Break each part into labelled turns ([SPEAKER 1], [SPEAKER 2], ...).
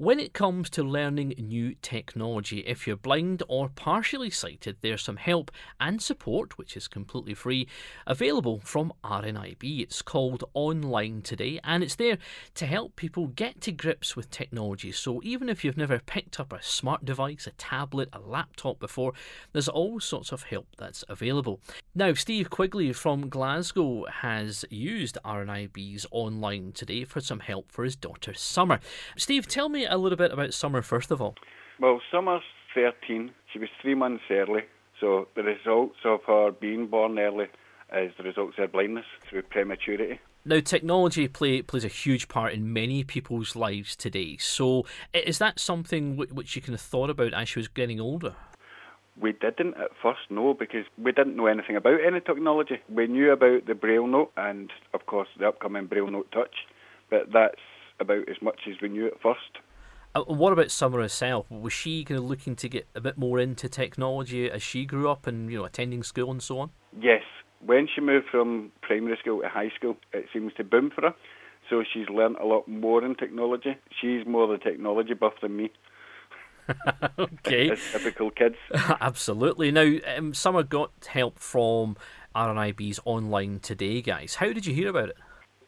[SPEAKER 1] When it comes to learning new technology, if you're blind or partially sighted, there's some help and support, which is completely free, available from RNIB. It's called Online Today, and it's there to help people get to grips with technology. So even if you've never picked up a smart device, a tablet, a laptop before, there's all sorts of help that's available. Now, Steve Quigley from Glasgow has used RNIB's Online Today for some help for his daughter Summer. Steve, tell me a little bit about Summer first of all.
[SPEAKER 2] Well, Summer's 13. She was three months early. So the results of her being born early is the results of her blindness through prematurity.
[SPEAKER 1] Now, technology play, plays a huge part in many people's lives today. So, is that something which you kind of thought about as she was getting older?
[SPEAKER 2] We didn't at first know because we didn't know anything about any technology. We knew about the Braille note and, of course, the upcoming Braille note touch, but that's about as much as we knew at first.
[SPEAKER 1] Uh, what about Summer herself? Was she kind of looking to get a bit more into technology as she grew up and you know attending school and so on?
[SPEAKER 2] Yes. When she moved from primary school to high school, it seems to boom for her. So she's learnt a lot more in technology. She's more the technology buff than me.
[SPEAKER 1] okay.
[SPEAKER 2] As typical kids.
[SPEAKER 1] Absolutely. Now, um, Summer got help from RNIB's online today, guys. How did you hear about it?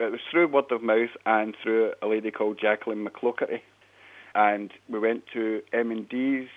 [SPEAKER 2] It was through word of mouth and through a lady called Jacqueline McClougherty and we went to M&D's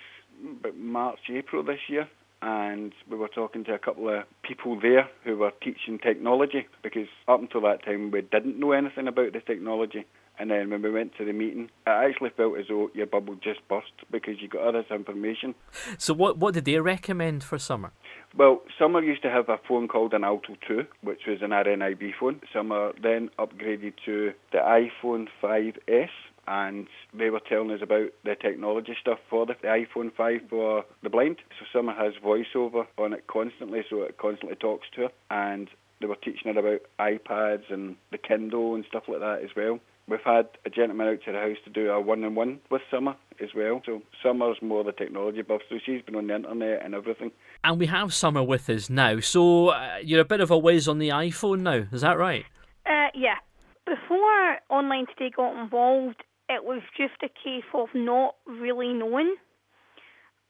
[SPEAKER 2] March, April this year, and we were talking to a couple of people there who were teaching technology because up until that time we didn't know anything about the technology. And then when we went to the meeting, I actually felt as though your bubble just burst because you got all this information.
[SPEAKER 1] So what what did they recommend for summer?
[SPEAKER 2] Well, Summer used to have a phone called an Alto 2, which was an RNIB phone. Summer then upgraded to the iPhone 5S, and they were telling us about the technology stuff for the, the iPhone 5 for the blind. So Summer has voiceover on it constantly, so it constantly talks to her. And they were teaching her about iPads and the Kindle and stuff like that as well. We've had a gentleman out to the house to do a one-on-one with Summer as well. So Summer's more the technology buff, so she's been on the internet and everything.
[SPEAKER 1] And we have Summer with us now. So uh, you're a bit of a whiz on the iPhone now, is that right?
[SPEAKER 3] Uh, yeah. Before Online Today got involved, it was just a case of not really knowing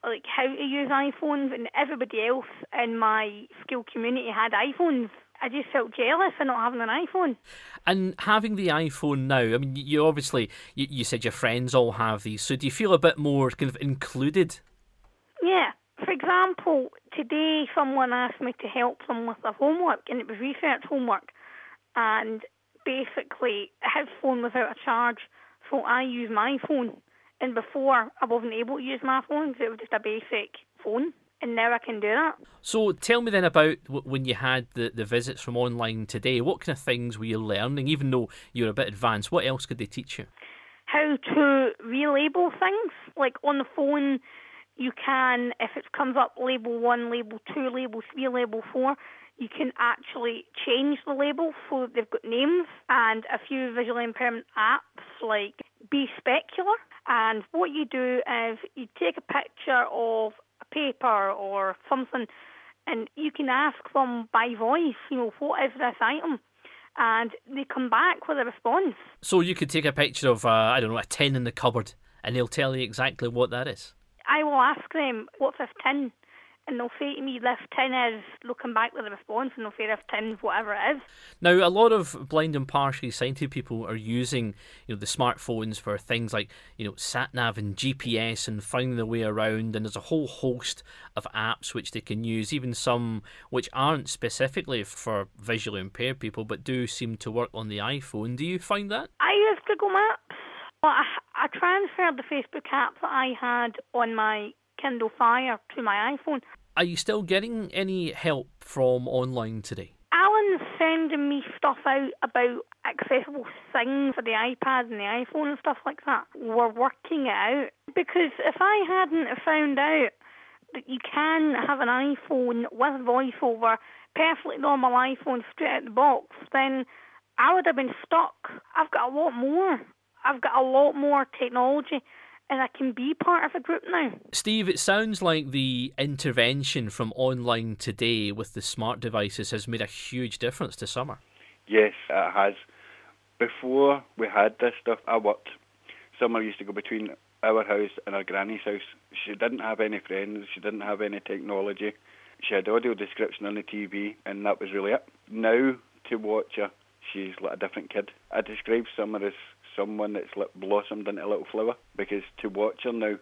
[SPEAKER 3] like how to use iPhones, and everybody else in my school community had iPhones. I just felt jealous for not having an iPhone.
[SPEAKER 1] And having the iPhone now, I mean, you obviously you, you said your friends all have these, so do you feel a bit more kind of included?
[SPEAKER 3] Yeah. For example, today someone asked me to help them with their homework, and it was research homework, and basically his phone was out of charge so I use my phone. And before, I wasn't able to use my phone because it was just a basic phone. And now I can do that.
[SPEAKER 1] So tell me then about when you had the, the visits from online today. What kind of things were you learning, even though you're a bit advanced? What else could they teach you?
[SPEAKER 3] How to relabel things. Like on the phone, you can, if it comes up label one, label two, label three, label four, you can actually change the label so they've got names and a few visually impairment apps like Be Specular. And what you do is you take a picture of a paper or something and you can ask them by voice, you know, what is this item? And they come back with a response.
[SPEAKER 1] So you could take a picture of, uh, I don't know, a tin in the cupboard and they'll tell you exactly what that is?
[SPEAKER 3] I will ask them, what's this tin? And they'll say to me, this tin is, looking back with a response, and they'll say this tin whatever it is.
[SPEAKER 1] Now, a lot of blind and partially sighted people are using, you know, the smartphones for things like, you know, sat nav and GPS and finding their way around, and there's a whole host of apps which they can use, even some which aren't specifically for visually impaired people, but do seem to work on the iPhone. Do you find that?
[SPEAKER 3] I use Google Maps. Well, I, I transferred the Facebook app that I had on my Kindle Fire to my iPhone.
[SPEAKER 1] Are you still getting any help from online today?
[SPEAKER 3] Alan's sending me stuff out about accessible things for the iPad and the iPhone and stuff like that. We're working it out because if I hadn't found out that you can have an iPhone with voiceover, perfectly normal iPhone straight out the box, then I would have been stuck. I've got a lot more. I've got a lot more technology and I can be part of a group now.
[SPEAKER 1] Steve, it sounds like the intervention from online today with the smart devices has made a huge difference to Summer.
[SPEAKER 2] Yes, it has. Before we had this stuff, I worked. Summer used to go between our house and her granny's house. She didn't have any friends. She didn't have any technology. She had audio description on the TV, and that was really it. Now, to watch her, she's like a different kid. I describe Summer as someone that's blossomed into a little flower because to watch her now,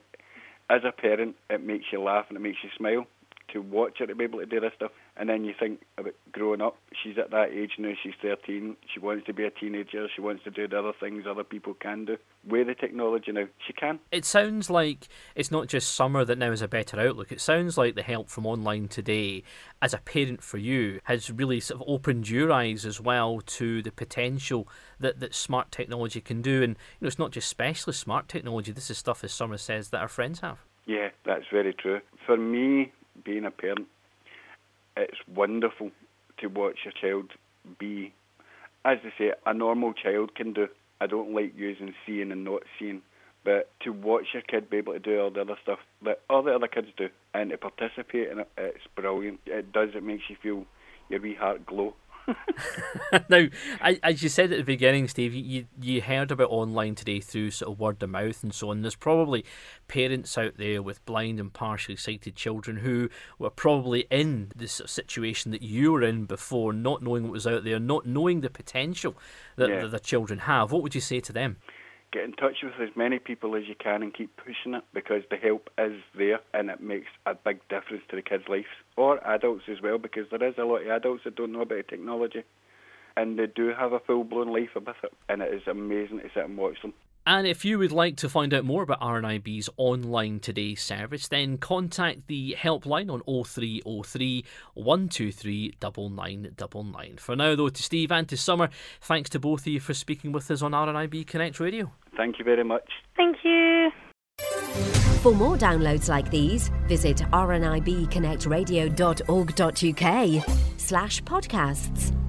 [SPEAKER 2] as a parent, it makes you laugh and it makes you smile. To watch her to be able to do this stuff, and then you think about growing up. She's at that age now. She's 13. She wants to be a teenager. She wants to do the other things other people can do. With the technology now, she can.
[SPEAKER 1] It sounds like it's not just summer that now has a better outlook. It sounds like the help from online today, as a parent for you, has really sort of opened your eyes as well to the potential that, that smart technology can do. And you know, it's not just specialist smart technology. This is stuff, as Summer says, that our friends have.
[SPEAKER 2] Yeah, that's very true. For me, being a parent, it's wonderful to watch your child be, as they say, a normal child can do. I don't like using seeing and not seeing, but to watch your kid be able to do all the other stuff that all the other kids do and to participate in it, it's brilliant. It does. It makes you feel your wee heart glow.
[SPEAKER 1] now, as you said at the beginning, Steve, you you heard about online today through sort of word of mouth and so on. There's probably parents out there with blind and partially sighted children who were probably in this situation that you were in before, not knowing what was out there, not knowing the potential that,
[SPEAKER 2] Yeah.
[SPEAKER 1] that the children have. What would you say to them?
[SPEAKER 2] Get in touch with as many people as you can and keep pushing it because the help is there and it makes a big difference to the kids' lives or adults as well because there is a lot of adults that don't know about technology and they do have a full blown life with it and it is amazing to sit and watch them.
[SPEAKER 1] And if you would like to find out more about RNIB's online today service, then contact the helpline on 0303 123 9999. For now, though, to Steve and to Summer, thanks to both of you for speaking with us on RNIB Connect Radio.
[SPEAKER 2] Thank you very much.
[SPEAKER 3] Thank you.
[SPEAKER 4] For more downloads like these, visit rnibconnectradio.org.uk slash podcasts.